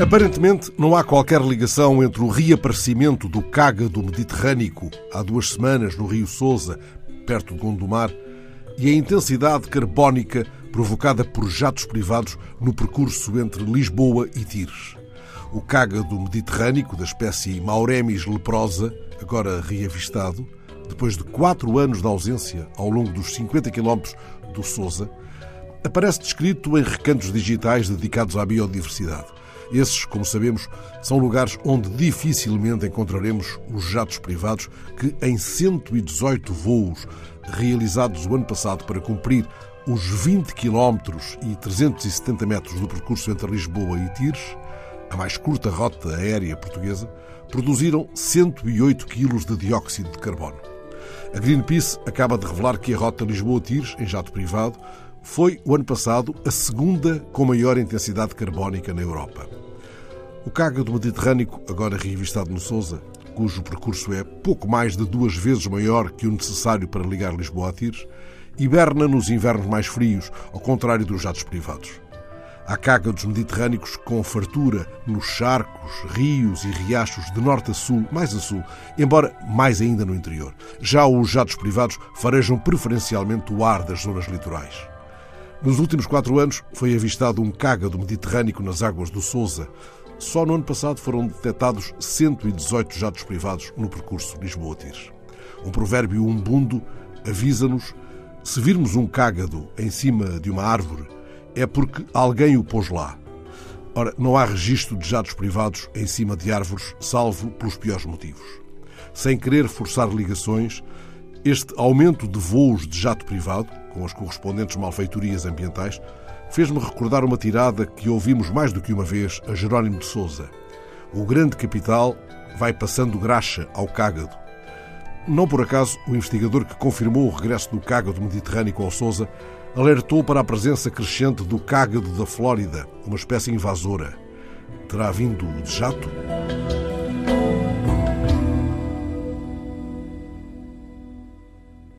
Aparentemente, não há qualquer ligação entre o reaparecimento do cágado mediterrâneo há duas semanas no Rio Sousa, perto de Gondomar, e a intensidade carbónica provocada por jatos privados no percurso entre Lisboa e Tires. O cágado mediterrâneo, da espécie Mauremis leprosa, agora reavistado, depois de quatro anos de ausência ao longo dos 50 quilómetros do Sousa, aparece descrito em recantos digitais dedicados à biodiversidade. Esses, como sabemos, são lugares onde dificilmente encontraremos os jatos privados que, em 118 voos realizados o ano passado para cumprir os 20 km e 370 metros do percurso entre Lisboa e Tires, a mais curta rota aérea portuguesa, produziram 108 kg de dióxido de carbono. A Greenpeace acaba de revelar que a rota Lisboa-Tires, em jato privado, foi, o ano passado, a segunda com maior intensidade carbónica na Europa. O Caga do Mediterrâneo, agora revistado no Sousa, cujo percurso é pouco mais de duas vezes maior que o necessário para ligar Lisboa a Tires, hiberna nos invernos mais frios, ao contrário dos jatos privados. Há cágados mediterrâneos com fartura nos charcos, rios e riachos de norte a sul, mais a sul, embora mais ainda no interior. Já os jatos privados farejam preferencialmente o ar das zonas litorais. Nos últimos quatro anos foi avistado um cágado mediterrâneo nas águas do Sousa. Só no ano passado foram detectados 118 jatos privados no percurso Lisboa-Tires. Um provérbio umbundo avisa-nos se virmos um cágado em cima de uma árvore, é porque alguém o pôs lá. Ora, não há registro de jatos privados em cima de árvores, salvo pelos piores motivos. Sem querer forçar ligações, este aumento de voos de jato privado, com as correspondentes malfeitorias ambientais, fez-me recordar uma tirada que ouvimos mais do que uma vez a Jerónimo de Souza. O grande capital vai passando graxa ao cágado. Não por acaso, o investigador que confirmou o regresso do cágado mediterrâneo ao Souza alertou para a presença crescente do cágado da Flórida, uma espécie invasora. Terá vindo de jato?